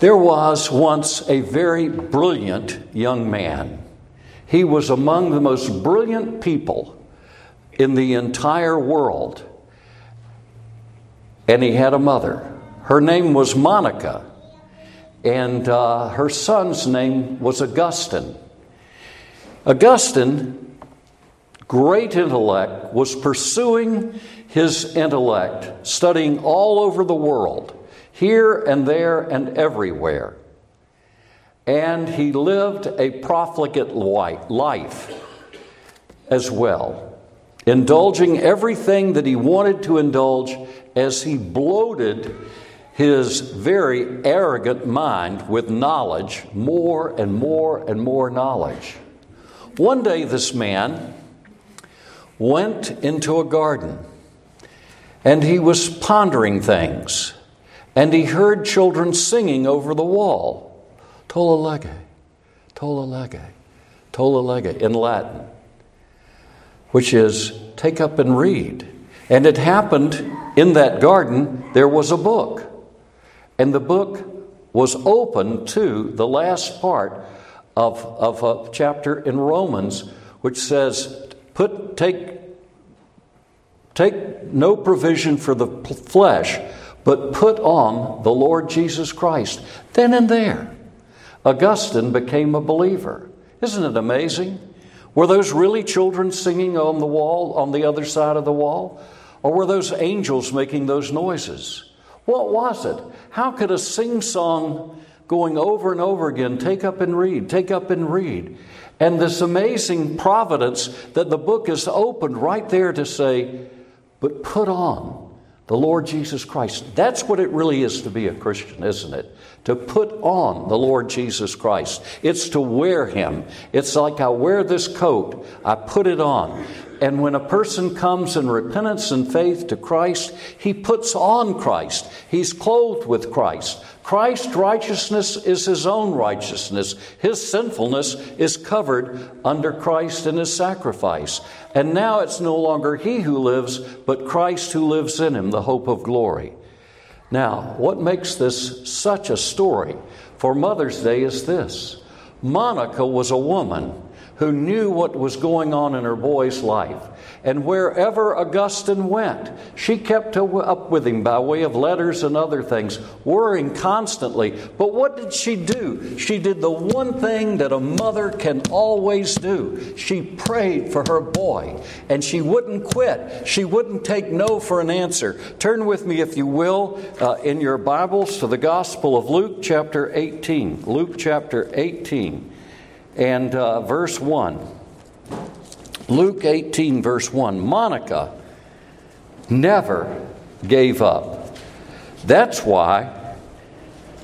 There was once a very brilliant young man. He was among the most brilliant people in the entire world. And he had a mother. Her name was Monica, and uh, her son's name was Augustine. Augustine, great intellect, was pursuing his intellect, studying all over the world, here and there and everywhere. And he lived a profligate life as well, indulging everything that he wanted to indulge as he bloated his very arrogant mind with knowledge, more and more and more knowledge. One day, this man went into a garden and he was pondering things and he heard children singing over the wall Tolle lege, tolle lege, tolle lege in Latin, which is take up and read. And it happened in that garden, there was a book. And the book was open to the last part of, of a chapter in Romans, which says, put, take, take no provision for the flesh, but put on the Lord Jesus Christ. Then and there, Augustine became a believer. Isn't it amazing? Were those really children singing on the wall, on the other side of the wall? Or were those angels making those noises? What was it? How could a sing song going over and over again take up and read, take up and read? And this amazing providence that the book is opened right there to say, but put on the Lord Jesus Christ. That's what it really is to be a Christian, isn't it? To put on the Lord Jesus Christ. It's to wear Him. It's like I wear this coat, I put it on. And when a person comes in repentance and faith to Christ, he puts on Christ. He's clothed with Christ. Christ's righteousness is his own righteousness. His sinfulness is covered under Christ and his sacrifice. And now it's no longer he who lives, but Christ who lives in him, the hope of glory. Now, what makes this such a story for Mother's Day is this Monica was a woman who knew what was going on in her boy's life. And wherever Augustine went, she kept up with him by way of letters and other things, worrying constantly. But what did she do? She did the one thing that a mother can always do. She prayed for her boy, and she wouldn't quit. She wouldn't take no for an answer. Turn with me, if you will, uh, in your Bibles to the Gospel of Luke, chapter 18. Luke, chapter 18 and uh, verse 1. Luke 18, verse 1. Monica never gave up. That's why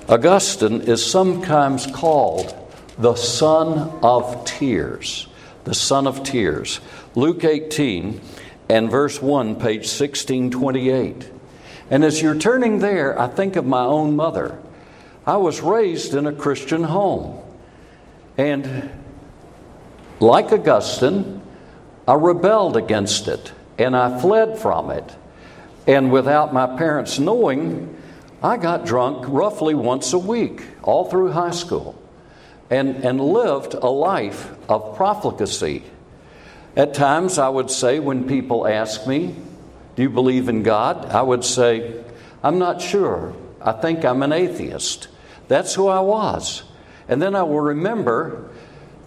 Augustine is sometimes called the son of tears. The son of tears. Luke 18 and verse 1, page 1628. And as you're turning there, I think of my own mother. I was raised in a Christian home. And like Augustine, I rebelled against it and I fled from it. And without my parents knowing, I got drunk roughly once a week, all through high school, and, and lived a life of profligacy. At times, I would say, when people ask me, Do you believe in God? I would say, I'm not sure. I think I'm an atheist. That's who I was. And then I will remember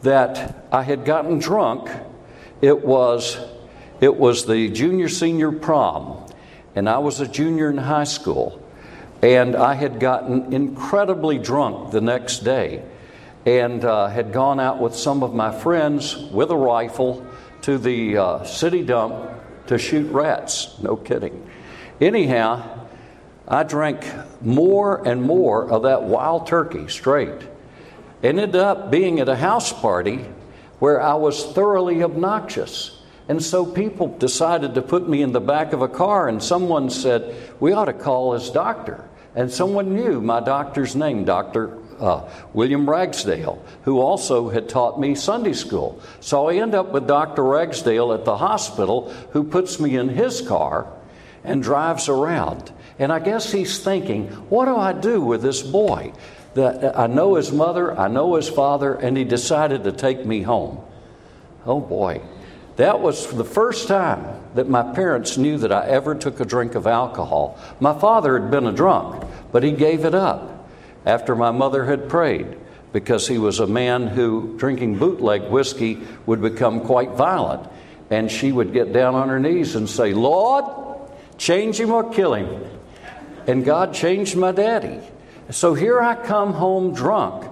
that I had gotten drunk. It was, it was the junior senior prom, and I was a junior in high school. And I had gotten incredibly drunk the next day and uh, had gone out with some of my friends with a rifle to the uh, city dump to shoot rats. No kidding. Anyhow, I drank more and more of that wild turkey straight ended up being at a house party where I was thoroughly obnoxious. And so people decided to put me in the back of a car, and someone said, We ought to call his doctor. And someone knew my doctor's name, Dr. Uh, William Ragsdale, who also had taught me Sunday school. So I end up with Dr. Ragsdale at the hospital, who puts me in his car and drives around. And I guess he's thinking, What do I do with this boy? That I know his mother, I know his father, and he decided to take me home. Oh boy. That was the first time that my parents knew that I ever took a drink of alcohol. My father had been a drunk, but he gave it up after my mother had prayed because he was a man who, drinking bootleg whiskey, would become quite violent. And she would get down on her knees and say, Lord, change him or kill him. And God changed my daddy. So here I come home drunk,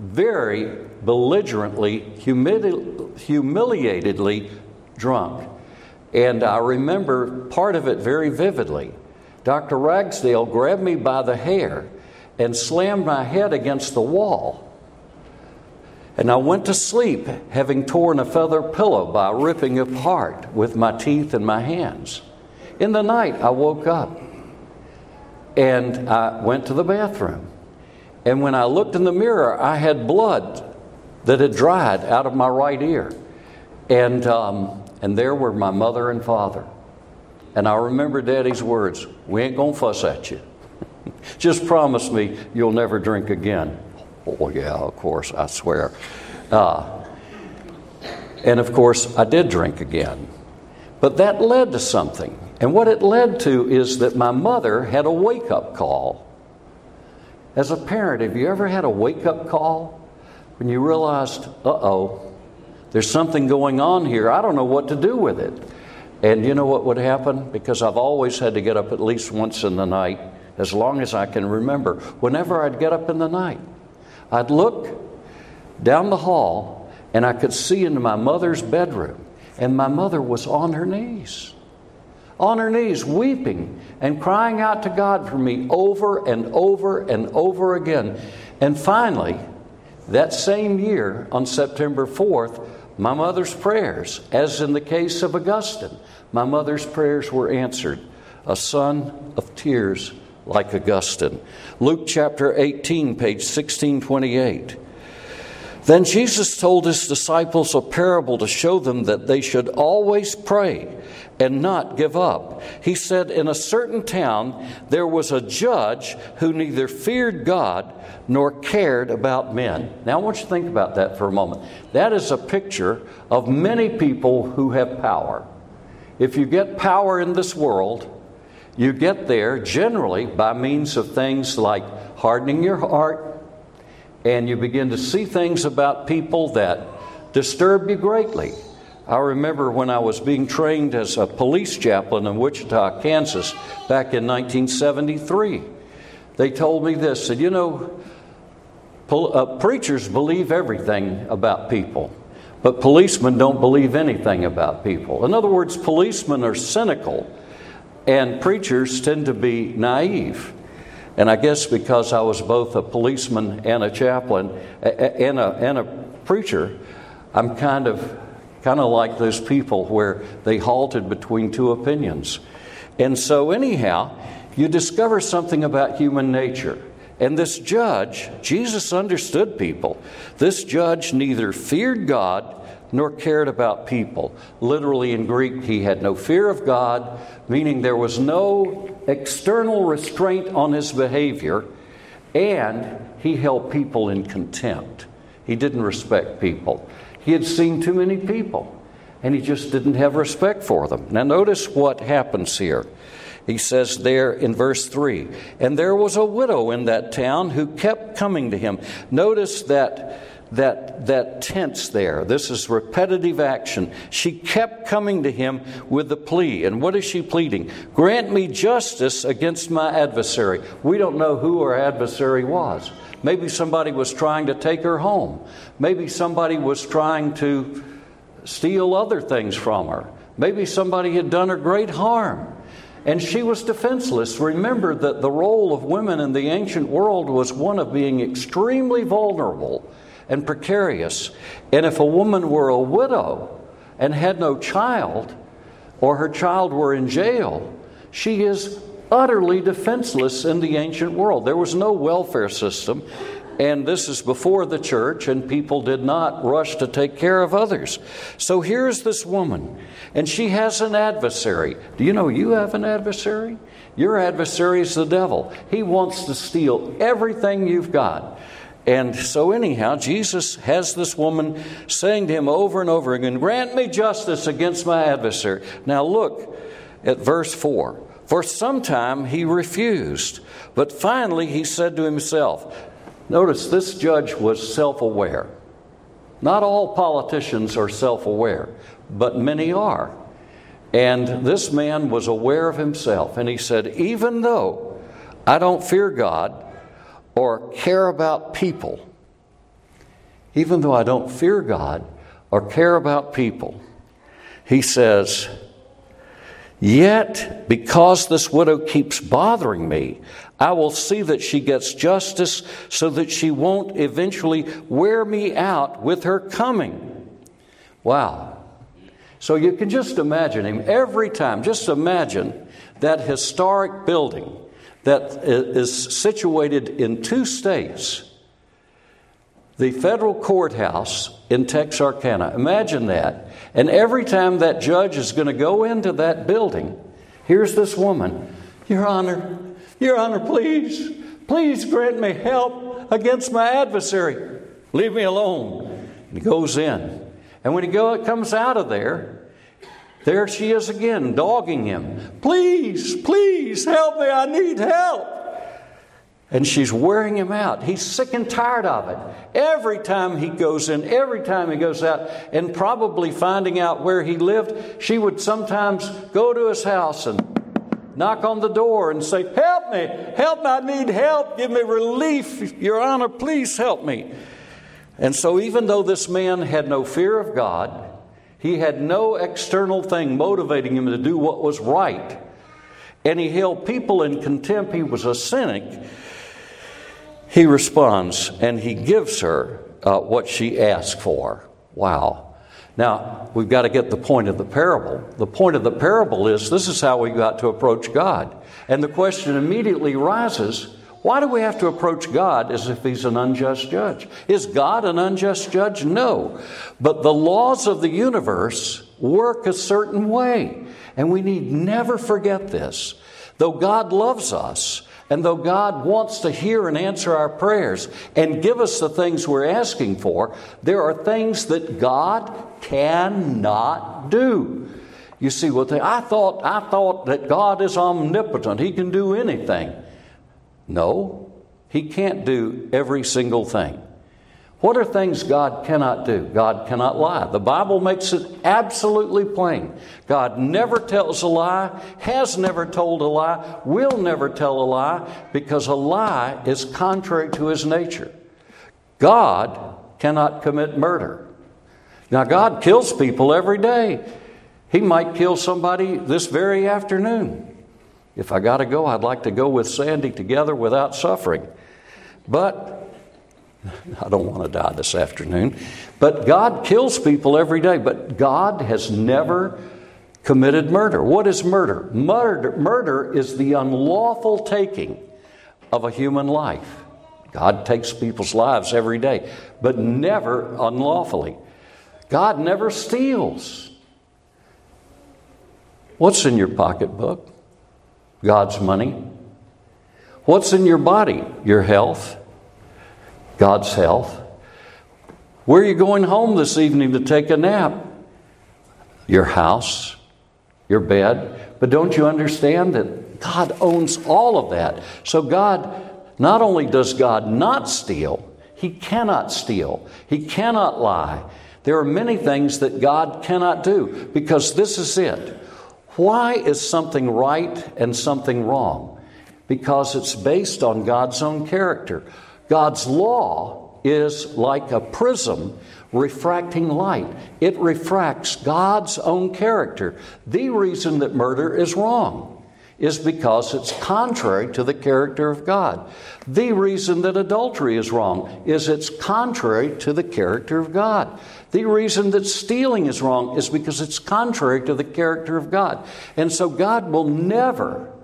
very belligerently, humili- humiliatedly drunk. And I remember part of it very vividly. Dr. Ragsdale grabbed me by the hair and slammed my head against the wall. And I went to sleep having torn a feather pillow by ripping apart with my teeth and my hands. In the night, I woke up and I went to the bathroom. And when I looked in the mirror, I had blood that had dried out of my right ear. And, um, and there were my mother and father. And I remember Daddy's words We ain't gonna fuss at you. Just promise me you'll never drink again. Oh, yeah, of course, I swear. Uh, and of course, I did drink again. But that led to something. And what it led to is that my mother had a wake up call. As a parent, have you ever had a wake up call when you realized, uh oh, there's something going on here? I don't know what to do with it. And you know what would happen? Because I've always had to get up at least once in the night, as long as I can remember. Whenever I'd get up in the night, I'd look down the hall and I could see into my mother's bedroom, and my mother was on her knees on her knees, weeping and crying out to God for me over and over and over again. And finally, that same year, on September 4th, my mother's prayers, as in the case of Augustine, my mother's prayers were answered. A son of tears like Augustine. Luke chapter 18, page 1628. Then Jesus told his disciples a parable to show them that they should always pray and not give up. He said, In a certain town there was a judge who neither feared God nor cared about men. Now I want you to think about that for a moment. That is a picture of many people who have power. If you get power in this world, you get there generally by means of things like hardening your heart and you begin to see things about people that disturb you greatly. I remember when I was being trained as a police chaplain in Wichita, Kansas, back in 1973. They told me this said, You know, uh, preachers believe everything about people, but policemen don't believe anything about people. In other words, policemen are cynical, and preachers tend to be naive. And I guess because I was both a policeman and a chaplain and a, and a preacher, I'm kind of, kind of like those people where they halted between two opinions. And so, anyhow, you discover something about human nature. And this judge, Jesus understood people. This judge neither feared God nor cared about people. Literally in Greek, he had no fear of God, meaning there was no external restraint on his behavior, and he held people in contempt. He didn't respect people. He had seen too many people, and he just didn't have respect for them. Now, notice what happens here. He says there in verse 3 And there was a widow in that town who kept coming to him. Notice that that, that tense there. This is repetitive action. She kept coming to him with the plea. And what is she pleading? Grant me justice against my adversary. We don't know who her adversary was. Maybe somebody was trying to take her home. Maybe somebody was trying to steal other things from her. Maybe somebody had done her great harm. And she was defenseless. Remember that the role of women in the ancient world was one of being extremely vulnerable and precarious. And if a woman were a widow and had no child, or her child were in jail, she is utterly defenseless in the ancient world. There was no welfare system, and this is before the church, and people did not rush to take care of others. So here's this woman, and she has an adversary. Do you know you have an adversary? Your adversary is the devil. He wants to steal everything you've got. And so, anyhow, Jesus has this woman saying to him over and over again, Grant me justice against my adversary. Now, look at verse 4. For some time he refused, but finally he said to himself, Notice this judge was self aware. Not all politicians are self aware, but many are. And this man was aware of himself, and he said, Even though I don't fear God, or care about people, even though I don't fear God or care about people, he says, Yet, because this widow keeps bothering me, I will see that she gets justice so that she won't eventually wear me out with her coming. Wow. So you can just imagine him every time. Just imagine that historic building that is situated in two states the federal courthouse in Texarkana. Imagine that. And every time that judge is going to go into that building, here's this woman Your Honor, Your Honor, please, please grant me help against my adversary. Leave me alone. And he goes in. And when he go, comes out of there, there she is again, dogging him. Please, please help me. I need help. And she's wearing him out. He's sick and tired of it. Every time he goes in, every time he goes out, and probably finding out where he lived, she would sometimes go to his house and knock on the door and say, Help me, help me, I need help, give me relief. Your Honor, please help me. And so, even though this man had no fear of God, he had no external thing motivating him to do what was right. And he held people in contempt. He was a cynic. He responds and he gives her uh, what she asked for. Wow. Now, we've got to get the point of the parable. The point of the parable is this is how we got to approach God. And the question immediately rises why do we have to approach God as if He's an unjust judge? Is God an unjust judge? No. But the laws of the universe work a certain way. And we need never forget this. Though God loves us, and though God wants to hear and answer our prayers and give us the things we're asking for, there are things that God cannot do. You see what they, I thought I thought that God is omnipotent. He can do anything. No, He can't do every single thing. What are things God cannot do? God cannot lie. The Bible makes it absolutely plain. God never tells a lie, has never told a lie, will never tell a lie, because a lie is contrary to his nature. God cannot commit murder. Now, God kills people every day. He might kill somebody this very afternoon. If I got to go, I'd like to go with Sandy together without suffering. But I don't want to die this afternoon. But God kills people every day, but God has never committed murder. What is murder? Murder, murder is the unlawful taking of a human life. God takes people's lives every day, but never unlawfully. God never steals. What's in your pocketbook? God's money. What's in your body? Your health, God's health. Where are you going home this evening to take a nap? Your house, your bed. But don't you understand that God owns all of that? So, God, not only does God not steal, He cannot steal, He cannot lie. There are many things that God cannot do because this is it. Why is something right and something wrong? Because it's based on God's own character. God's law is like a prism refracting light, it refracts God's own character. The reason that murder is wrong is because it's contrary to the character of God. The reason that adultery is wrong is it's contrary to the character of God. The reason that stealing is wrong is because it's contrary to the character of God. And so God will never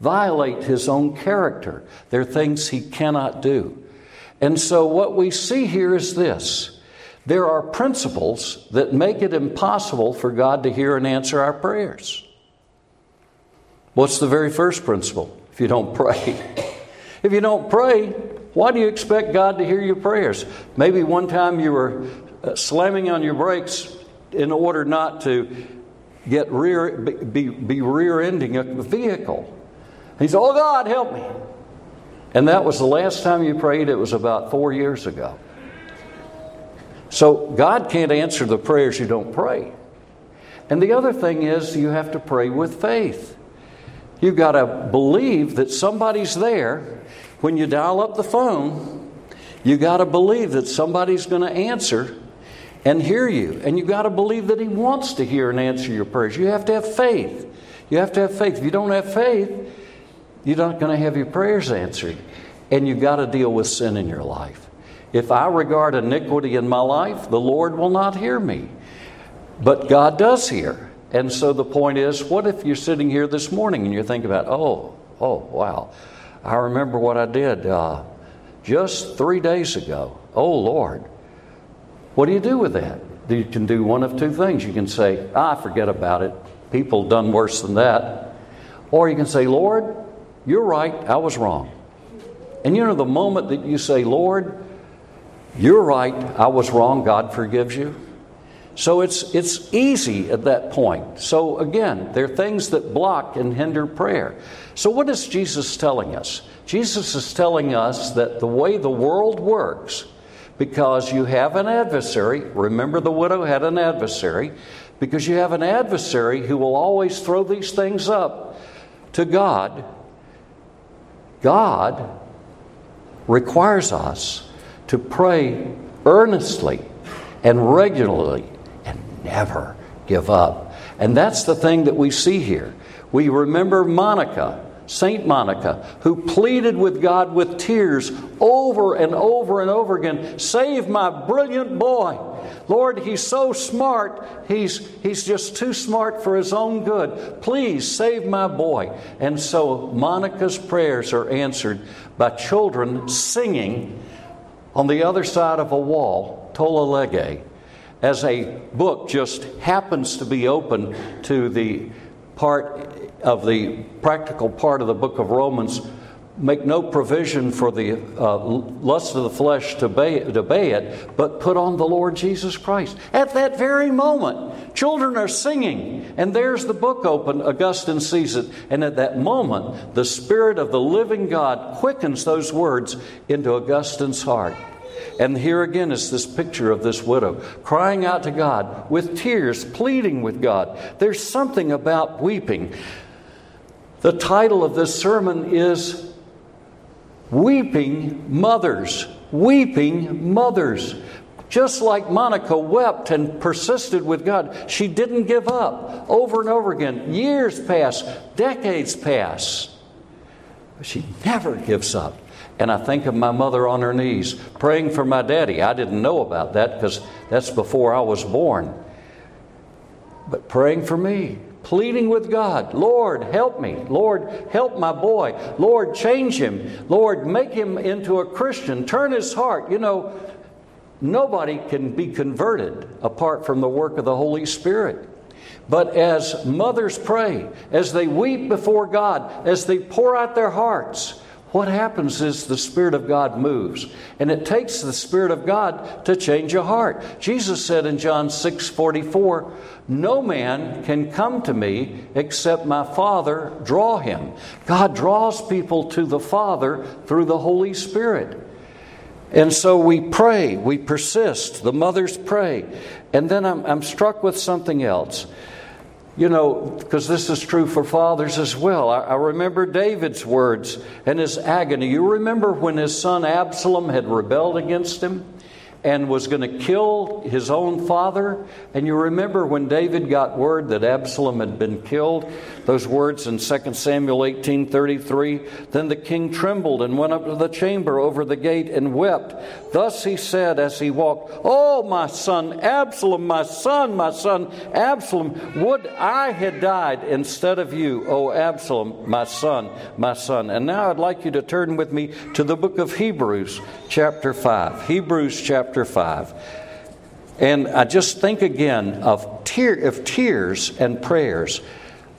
violate his own character. There are things he cannot do. And so what we see here is this there are principles that make it impossible for God to hear and answer our prayers. What's the very first principle? If you don't pray, if you don't pray, why do you expect God to hear your prayers? Maybe one time you were uh, slamming on your brakes in order not to get rear, be, be rear ending a vehicle. He said, Oh God, help me. And that was the last time you prayed, it was about four years ago. So God can't answer the prayers you don't pray. And the other thing is, you have to pray with faith. You've got to believe that somebody's there. When you dial up the phone, you got to believe that somebody's going to answer and hear you. And you've got to believe that He wants to hear and answer your prayers. You have to have faith. You have to have faith. If you don't have faith, you're not going to have your prayers answered. And you've got to deal with sin in your life. If I regard iniquity in my life, the Lord will not hear me. But God does hear. And so the point is what if you're sitting here this morning and you're thinking about, oh, oh, wow, I remember what I did uh, just three days ago. Oh, Lord. What do you do with that? You can do one of two things. You can say, ah, forget about it. People done worse than that. Or you can say, Lord, you're right, I was wrong. And you know, the moment that you say, Lord, you're right, I was wrong, God forgives you. So it's, it's easy at that point. So again, there are things that block and hinder prayer. So, what is Jesus telling us? Jesus is telling us that the way the world works, because you have an adversary, remember the widow had an adversary, because you have an adversary who will always throw these things up to God, God requires us to pray earnestly and regularly and never give up. And that's the thing that we see here. We remember Monica, Saint Monica, who pleaded with God with tears over and over and over again Save my brilliant boy. Lord, he's so smart, he's, he's just too smart for his own good. Please save my boy. And so Monica's prayers are answered by children singing on the other side of a wall, Tolle Lege, as a book just happens to be open to the part of the practical part of the book of Romans, make no provision for the uh, lust of the flesh to obey, to obey it, but put on the Lord Jesus Christ. At that very moment, children are singing, and there's the book open. Augustine sees it, and at that moment, the Spirit of the living God quickens those words into Augustine's heart. And here again is this picture of this widow crying out to God with tears, pleading with God. There's something about weeping. The title of this sermon is Weeping Mothers. Weeping Mothers. Just like Monica wept and persisted with God, she didn't give up over and over again. Years pass, decades pass. But she never gives up. And I think of my mother on her knees praying for my daddy. I didn't know about that because that's before I was born. But praying for me, pleading with God, Lord, help me. Lord, help my boy. Lord, change him. Lord, make him into a Christian. Turn his heart. You know, nobody can be converted apart from the work of the Holy Spirit. But as mothers pray, as they weep before God, as they pour out their hearts, what happens is the Spirit of God moves. And it takes the Spirit of God to change a heart. Jesus said in John 6 44, No man can come to me except my Father draw him. God draws people to the Father through the Holy Spirit. And so we pray, we persist. The mothers pray. And then I'm, I'm struck with something else. You know, because this is true for fathers as well. I, I, remember David's words and his agony. You remember when his son Absalom had rebelled against him? And was going to kill his own father. And you remember when David got word that Absalom had been killed, those words in 2 Samuel 18:33, then the king trembled and went up to the chamber over the gate and wept. Thus he said as he walked, "Oh my son Absalom, my son, my son Absalom, would I had died instead of you, O Absalom, my son, my son." And now I'd like you to turn with me to the book of Hebrews, chapter 5. Hebrews chapter chapter 5. And I just think again of, tear, of tears and prayers,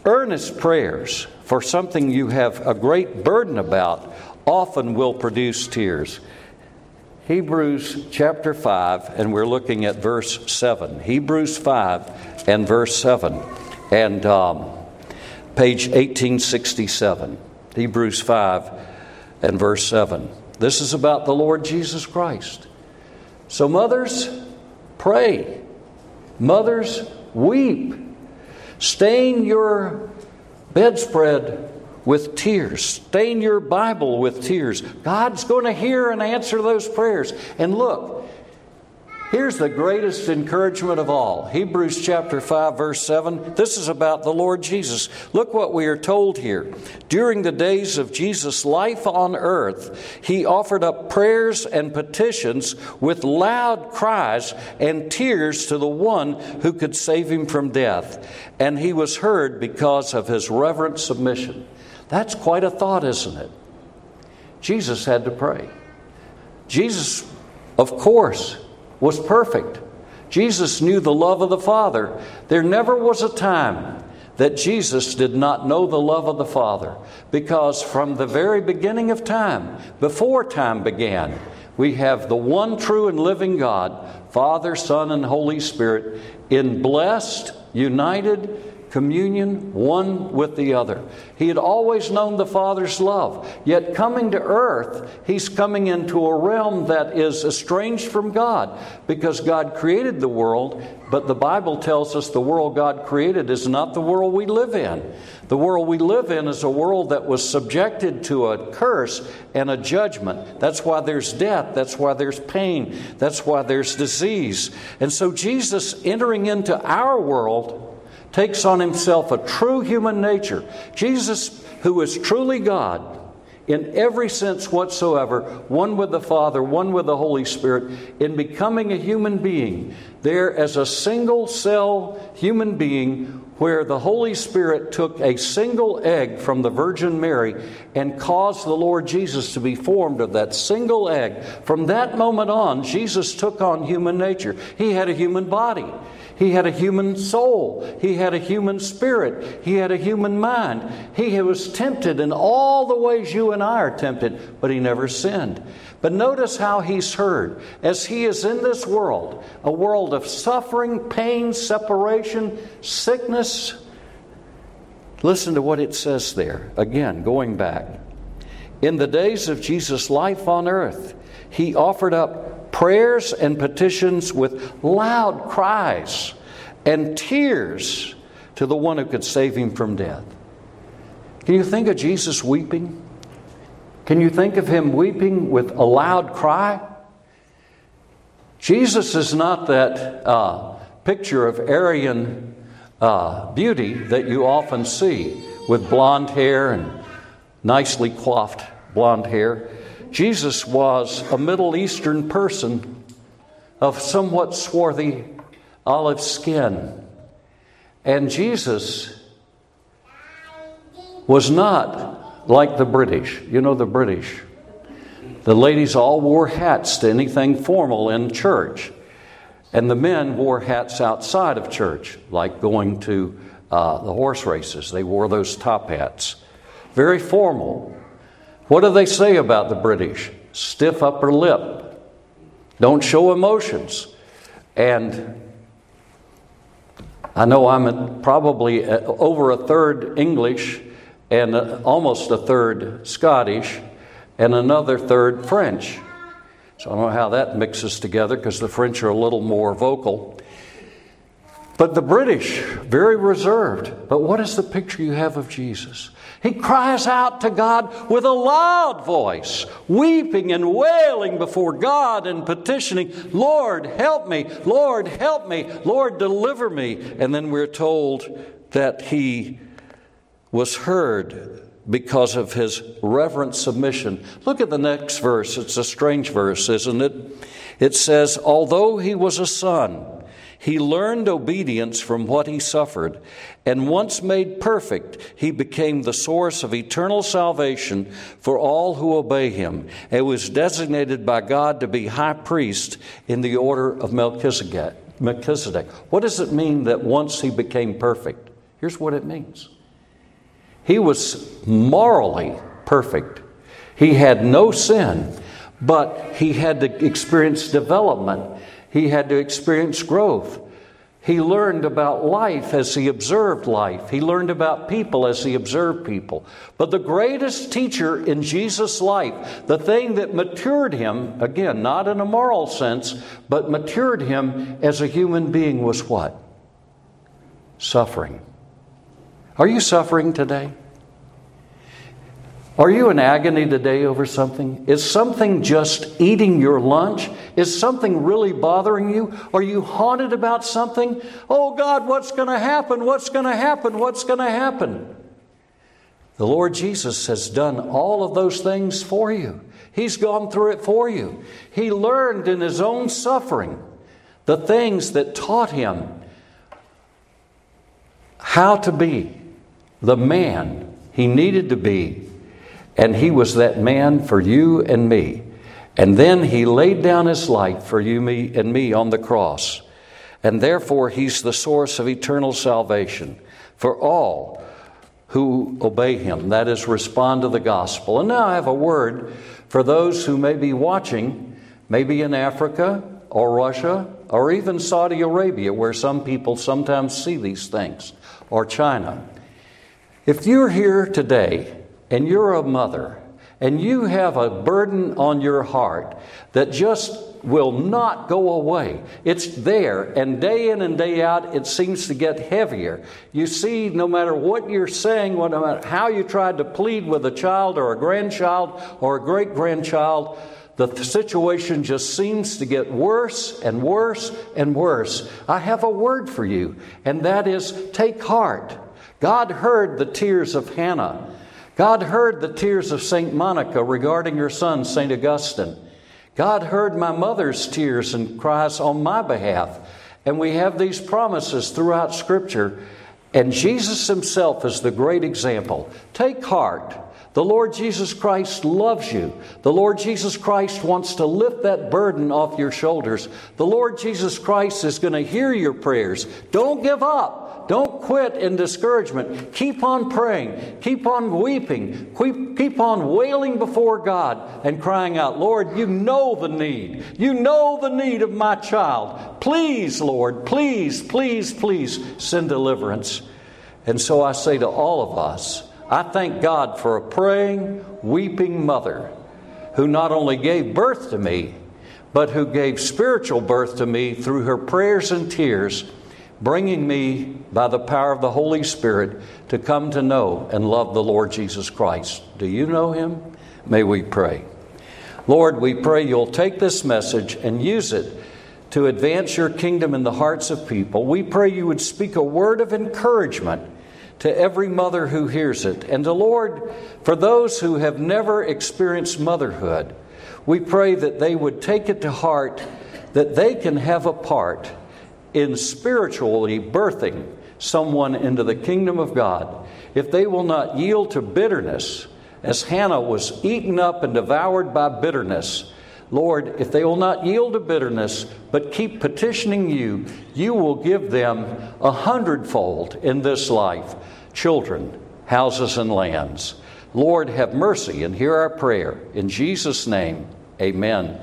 earnest prayers for something you have a great burden about often will produce tears. Hebrews chapter 5, and we're looking at verse 7. Hebrews 5 and verse 7. And um, page 1867. Hebrews 5 and verse 7. This is about the Lord Jesus Christ. So, mothers, pray. Mothers, weep. Stain your bedspread with tears. Stain your Bible with tears. God's going to hear and answer those prayers. And look, Here's the greatest encouragement of all Hebrews chapter 5, verse 7. This is about the Lord Jesus. Look what we are told here. During the days of Jesus' life on earth, he offered up prayers and petitions with loud cries and tears to the one who could save him from death. And he was heard because of his reverent submission. That's quite a thought, isn't it? Jesus had to pray. Jesus, of course, was perfect. Jesus knew the love of the Father. There never was a time that Jesus did not know the love of the Father because from the very beginning of time, before time began, we have the one true and living God, Father, Son, and Holy Spirit, in blessed, united, communion one with the other. He had always known the Father's love, yet coming to earth, he's coming into a realm that is estranged from God because God created the world, but the Bible tells us the world God created is not the world we live in. The world we live in is a world that was subjected to a curse and a judgment. That's why there's death. That's why there's pain. That's why there's disease. And so Jesus entering into our world takes on himself a true human nature. Jesus, who is truly God in every sense whatsoever, one with the Father, one with the Holy Spirit, in becoming a human being, there as a single cell human being where the Holy Spirit took a single egg from the Virgin Mary and caused the Lord Jesus to be formed of that single egg. From that moment on, Jesus took on human nature. He had a human body. He had a human soul. He had a human spirit. He had a human mind. He was tempted in all the ways you and I are tempted, but he never sinned. But notice how he's heard. As he is in this world, a world of suffering, pain, separation, sickness. Listen to what it says there. Again, going back. In the days of Jesus' life on earth, he offered up prayers and petitions with loud cries and tears to the one who could save him from death. Can you think of Jesus weeping? Can you think of him weeping with a loud cry? Jesus is not that uh, picture of Aryan uh, beauty that you often see with blonde hair and nicely coiffed blonde hair. Jesus was a Middle Eastern person of somewhat swarthy olive skin. And Jesus was not like the British. You know, the British. The ladies all wore hats to anything formal in church. And the men wore hats outside of church, like going to uh, the horse races. They wore those top hats. Very formal. What do they say about the British? Stiff upper lip. Don't show emotions. And I know I'm probably uh, over a third English and uh, almost a third Scottish and another third French. So I don't know how that mixes together because the French are a little more vocal. But the British, very reserved. But what is the picture you have of Jesus? He cries out to God with a loud voice, weeping and wailing before God and petitioning, Lord, help me, Lord, help me, Lord, deliver me. And then we're told that he was heard because of his reverent submission. Look at the next verse. It's a strange verse, isn't it? It says, Although he was a son, he learned obedience from what he suffered, and once made perfect, he became the source of eternal salvation for all who obey him, and was designated by God to be high priest in the order of Melchizedek. Melchizedek. What does it mean that once he became perfect? Here's what it means He was morally perfect. He had no sin, but he had to experience development. He had to experience growth. He learned about life as he observed life. He learned about people as he observed people. But the greatest teacher in Jesus' life, the thing that matured him, again, not in a moral sense, but matured him as a human being, was what? Suffering. Are you suffering today? Are you in agony today over something? Is something just eating your lunch? Is something really bothering you? Are you haunted about something? Oh God, what's going to happen? What's going to happen? What's going to happen? The Lord Jesus has done all of those things for you. He's gone through it for you. He learned in his own suffering the things that taught him how to be the man he needed to be and he was that man for you and me. And then he laid down his life for you me, and me on the cross. And therefore, he's the source of eternal salvation for all who obey him. That is, respond to the gospel. And now I have a word for those who may be watching, maybe in Africa or Russia or even Saudi Arabia, where some people sometimes see these things, or China. If you're here today and you're a mother and you have a burden on your heart that just will not go away. It's there, and day in and day out, it seems to get heavier. You see, no matter what you're saying, no matter how you tried to plead with a child or a grandchild or a great grandchild, the situation just seems to get worse and worse and worse. I have a word for you, and that is take heart. God heard the tears of Hannah. God heard the tears of St. Monica regarding her son, St. Augustine. God heard my mother's tears and cries on my behalf. And we have these promises throughout Scripture. And Jesus Himself is the great example. Take heart. The Lord Jesus Christ loves you. The Lord Jesus Christ wants to lift that burden off your shoulders. The Lord Jesus Christ is going to hear your prayers. Don't give up. Don't quit in discouragement. Keep on praying. Keep on weeping. Keep, keep on wailing before God and crying out, Lord, you know the need. You know the need of my child. Please, Lord, please, please, please send deliverance. And so I say to all of us, I thank God for a praying, weeping mother who not only gave birth to me, but who gave spiritual birth to me through her prayers and tears bringing me by the power of the Holy Spirit to come to know and love the Lord Jesus Christ. Do you know him? May we pray. Lord, we pray you'll take this message and use it to advance your kingdom in the hearts of people. We pray you would speak a word of encouragement to every mother who hears it. And to Lord, for those who have never experienced motherhood, we pray that they would take it to heart that they can have a part in spiritually birthing someone into the kingdom of God, if they will not yield to bitterness, as Hannah was eaten up and devoured by bitterness, Lord, if they will not yield to bitterness, but keep petitioning you, you will give them a hundredfold in this life children, houses, and lands. Lord, have mercy and hear our prayer. In Jesus' name, amen.